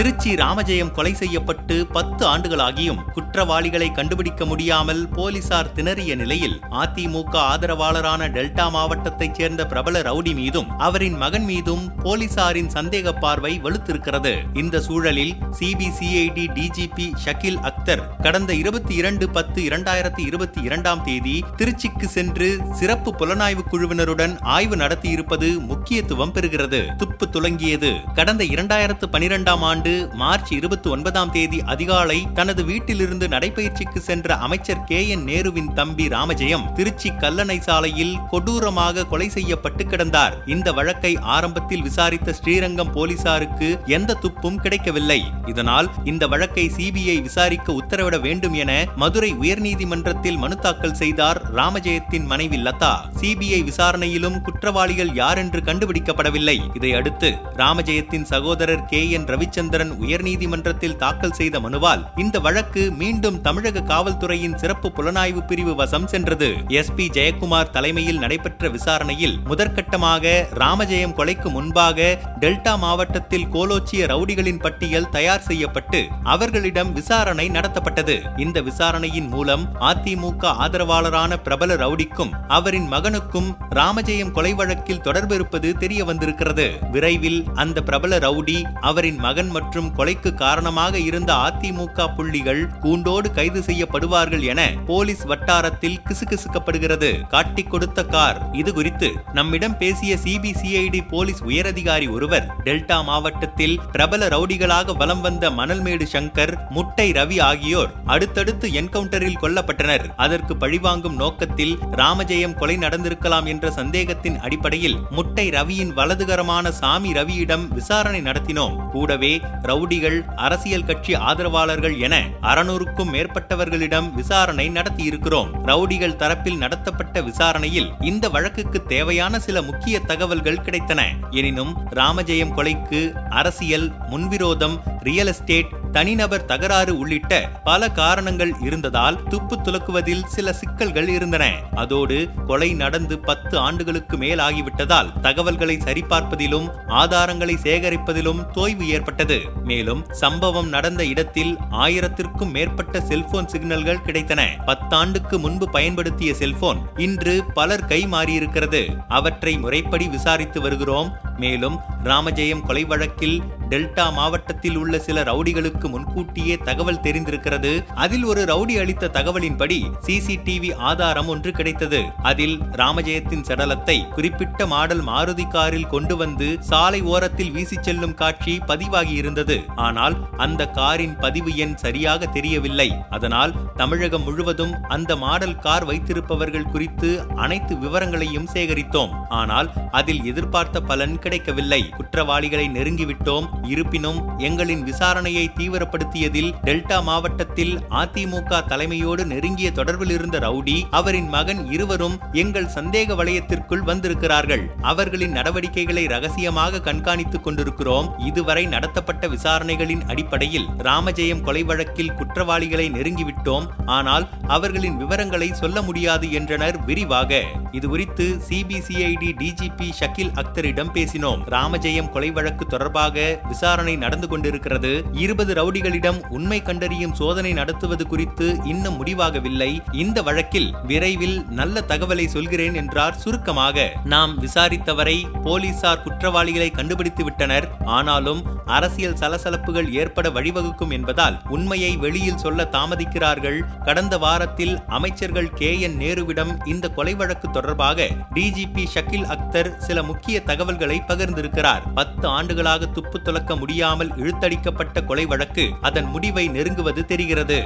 Trichy Ramajayam கொலை செய்யப்பட்டு பத்து ஆண்டுகளாகியும் குற்றவாளிகளை கண்டுபிடிக்க முடியாமல் போலீசார் திணறிய நிலையில் அதிமுக ஆதரவாளரான டெல்டா மாவட்டத்தைச் சேர்ந்த பிரபல ரவுடி மீதும் அவரின் மகன் மீதும் போலீசாரின் சந்தேக பார்வை வலுத்திருக்கிறது இந்த சூழலில் சிபிசிஐடி டிஜிபி ஷகில் அக்தர் கடந்த இருபத்தி இரண்டு பத்து இரண்டாயிரத்தி இருபத்தி இரண்டாம் தேதி திருச்சிக்கு சென்று சிறப்பு புலனாய்வு குழுவினருடன் ஆய்வு நடத்தியிருப்பது முக்கியத்துவம் பெறுகிறது. துப்பு துலங்கியது. கடந்த இரண்டாயிரத்து பனிரெண்டாம் ஆண்டு மார்ச் இருபத்தி ஒன்பதாம் தேதி அதிகாலை தனது வீட்டிலிருந்து நடைபயிற்சிக்கு சென்ற அமைச்சர் கே என் நேருவின் தம்பி ராமஜெயம் திருச்சி கல்லணை சாலையில் கொடூரமாக கொலை செய்யப்பட்டு கிடந்தார். இந்த வழக்கை ஆரம்பத்தில் விசாரித்த ஸ்ரீரங்கம் போலீசாருக்கு எந்த துப்பும் கிடைக்கவில்லை. இதனால் இந்த வழக்கை சிபிஐ விசாரிக்க உத்தரவிட வேண்டும் என மதுரை உயர்நீதிமன்றத்தில் மனு தாக்கல் செய்தார் ராமஜெயத்தின் மனைவி லதா. சிபிஐ விசாரணையிலும் குற்றவாளிகள் யார் என்று கண்டுபிடிக்கப்படவில்லை. இதையடுத்து ராமஜெயத்தின் சகோதரர் கே என் ரவிச்சந்திரன் உயர்நீதிமன்றத்தில் தாக்கல் செய்த மனுவால் இந்த வழக்கு மீண்டும் தமிழக காவல்துறையின் சிறப்பு புலனாய்வு பிரிவு வசம் சென்றது. எஸ் பி ஜெயக்குமார் தலைமையில் நடைபெற்ற விசாரணையில் முதற்கட்டமாக ராமஜெயம் கொலைக்கு முன்பாக டெல்டா மாவட்டத்தில் கோலோச்சிய ரவுடிகளின் பட்டியல் தயார் செய்யப்பட்டு அவர்களிடம் விசாரணை நடத்தப்பட்டது. இந்த விசாரணையின் மூலம் அதிமுக ஆதரவாளரான பிரபல ரவுடிக்கும் அவரின் மகனுக்கும் ராமஜெயம் கொலை வழக்கில் தொடர்பு இருப்பது தெரிய வந்திருக்கிறது விரைவில் அந்த பிரபல ரவுடி அவரின் மகன் மற்றும் கொலைக்கு காரணமாக இருந்த அதிமுக புள்ளிகள் கூண்டோடு கைது செய்யப்படுவார்கள் என போலீஸ் வட்டாரத்தில் கிசுகிசுக்கப்படுகிறது. காட்டிக் கொடுத்த கார். இது குறித்து நம்மிடம் பேசிய சிபிசிஐடி போலீஸ் உயரதிகாரி ஒருவர் டெல்டா மாவட்டத்தில் பிரபல ரவுடிகளாக வலம் வந்த மணல்மேடு சங்கர் முட்டை ரவி ஆகியோர் அடுத்தடுத்து என்கவுண்டரில் கொல்லப்பட்டனர். அதற்கு பழிவாங்கும் நோக்கத்தில் ராமஜெயம் கொலை நடந்திருக்கலாம் என்ற சந்தேகத்தின் அடிப்படையில் முட்டை ரவியின் வலதுகரமான சாமி ரவியிடம் விசாரணை நடத்தினோம். கூடவே ரவுடிகள் அரசியல் கட்சி ஆதரவாளர்கள் என அறுநூறுக்கும் மேற்பட்டவர்களிடம் விசாரணை நடத்தியிருக்கிறோம். ரவுடிகள் தரப்பில் நடத்தப்பட்ட விசாரணையில் இந்த வழக்குக்கு தேவையான சில முக்கிய தகவல்கள் கிடைத்தன. எனினும் ராமஜெயம் கொலைக்கு அரசியல் முன்விரோதம் ரியல் எஸ்டேட் தனிநபர் தகராறு உள்ளிட்ட பல காரணங்கள் இருந்ததால் துப்பு துலக்குவதில் சில சிக்கல்கள் இருந்தன. அதோடு கொலை நடந்து பத்து ஆண்டுகளுக்கு மேல் ஆகிவிட்டதால் தகவல்களை சரிபார்ப்பதிலும் ஆதாரங்களை சேகரிப்பதிலும் தோய்வு ஏற்பட்டது. மேலும் சம்பவம் நடந்த இடத்தில் ஆயிரத்திற்கும் மேற்பட்ட செல்போன் சிக்னல்கள் கிடைத்தன. பத்தாண்டுக்கு முன்பு பயன்படுத்திய செல்போன் இன்று பலர் கை மாறியிருக்கிறது. அவற்றை முறைப்படி விசாரித்து வருகிறோம். மேலும் ராமஜெயம் கொலை வழக்கில் டெல்டா மாவட்டத்தில் உள்ள சில ரவுடிகளுக்கு முன்கூட்டியே தகவல் தெரிந்திருக்கிறது. அதில் ஒரு ரவுடி அளித்த தகவலின்படி சிசிடிவி ஆதாரம் ஒன்று கிடைத்தது. அதில் ராமஜெயத்தின் சடலத்தை குறிப்பிட்ட மாடல் மாருதி காரில் கொண்டு வந்து சாலை ஓரத்தில் வீசி செல்லும் காட்சி பதிவாகி இருந்தது. ஆனால் அந்த காரின் பதிவு எண் சரியாக தெரியவில்லை. அதனால் தமிழகம் முழுவதும் அந்த மாடல் கார் வைத்திருப்பவர்கள் குறித்து அனைத்து விவரங்களையும் சேகரித்தோம். ஆனால் அதில் எதிர்பார்த்த பலன் கிடைக்கவில்லை. குற்றவாளிகளை நெருங்கிவிட்டோம். இருப்பினும் எங்களின் விசாரணையை தீவிரப்படுத்தியதில் டெல்டா மாவட்டத்தில் அதிமுக தலைமையோடு நெருங்கிய தொடர்பில் இருந்த ரவுடி அவரின் மகன் இருவரும் எங்கள் சந்தேக வளையத்திற்குள் வந்திருக்கிறார்கள். அவர்களின் நடவடிக்கைகளை ரகசியமாக கண்காணித்துக் கொண்டிருக்கிறோம். இதுவரை நடத்தப்பட்ட விசாரணைகளின் அடிப்படையில் ராமஜெயம் கொலை வழக்கில் குற்றவாளிகளை நெருங்கிவிட்டோம். ஆனால் அவர்களின் விவரங்களை சொல்ல முடியாது என்றனர் விரிவாக. இதுகுறித்து சிபிசிஐடி டிஜிபி ஷக்கில் அக்தரிடம் பேசினோம். ராமஜெயம் கொலை வழக்கு தொடர்பாக விசாரணை நடந்து கொண்டிருக்கிறது. இருபது ரவுடிகளிடம் உண்மை கண்டறியும் சோதனை நடத்துவது குறித்து இன்னும் முடிவாகவில்லை. இந்த வழக்கில் விரைவில் நல்ல தகவலை சொல்கிறேன் என்றார் சுருக்கமாக. நாம் விசாரித்தவரை போலீசார் குற்றவாளிகளை கண்டுபிடித்து விட்டனர். ஆனாலும் அரசியல் சலசலப்புகள் ஏற்பட வழிவகுக்கும் என்பதால் உண்மையை வெளியில் சொல்ல தாமதிக்கிறார்கள். கடந்த வாரத்தில் அமைச்சர்கள் கே என் நேருவிடம் இந்த கொலை வழக்கு தொடர்பாக டிஜிபி ஷக்கில் அக்தர் சில முக்கிய தகவல்களை பகிர்ந்திருக்கிறார். பத்து ஆண்டுகளாக துப்பு துளக்க முடியாமல் இழுத்தடிக்கப்பட்ட கொலை வழக்கு வழக்கு அதன் முடிவை நெருங்குவது தெரிகிறது.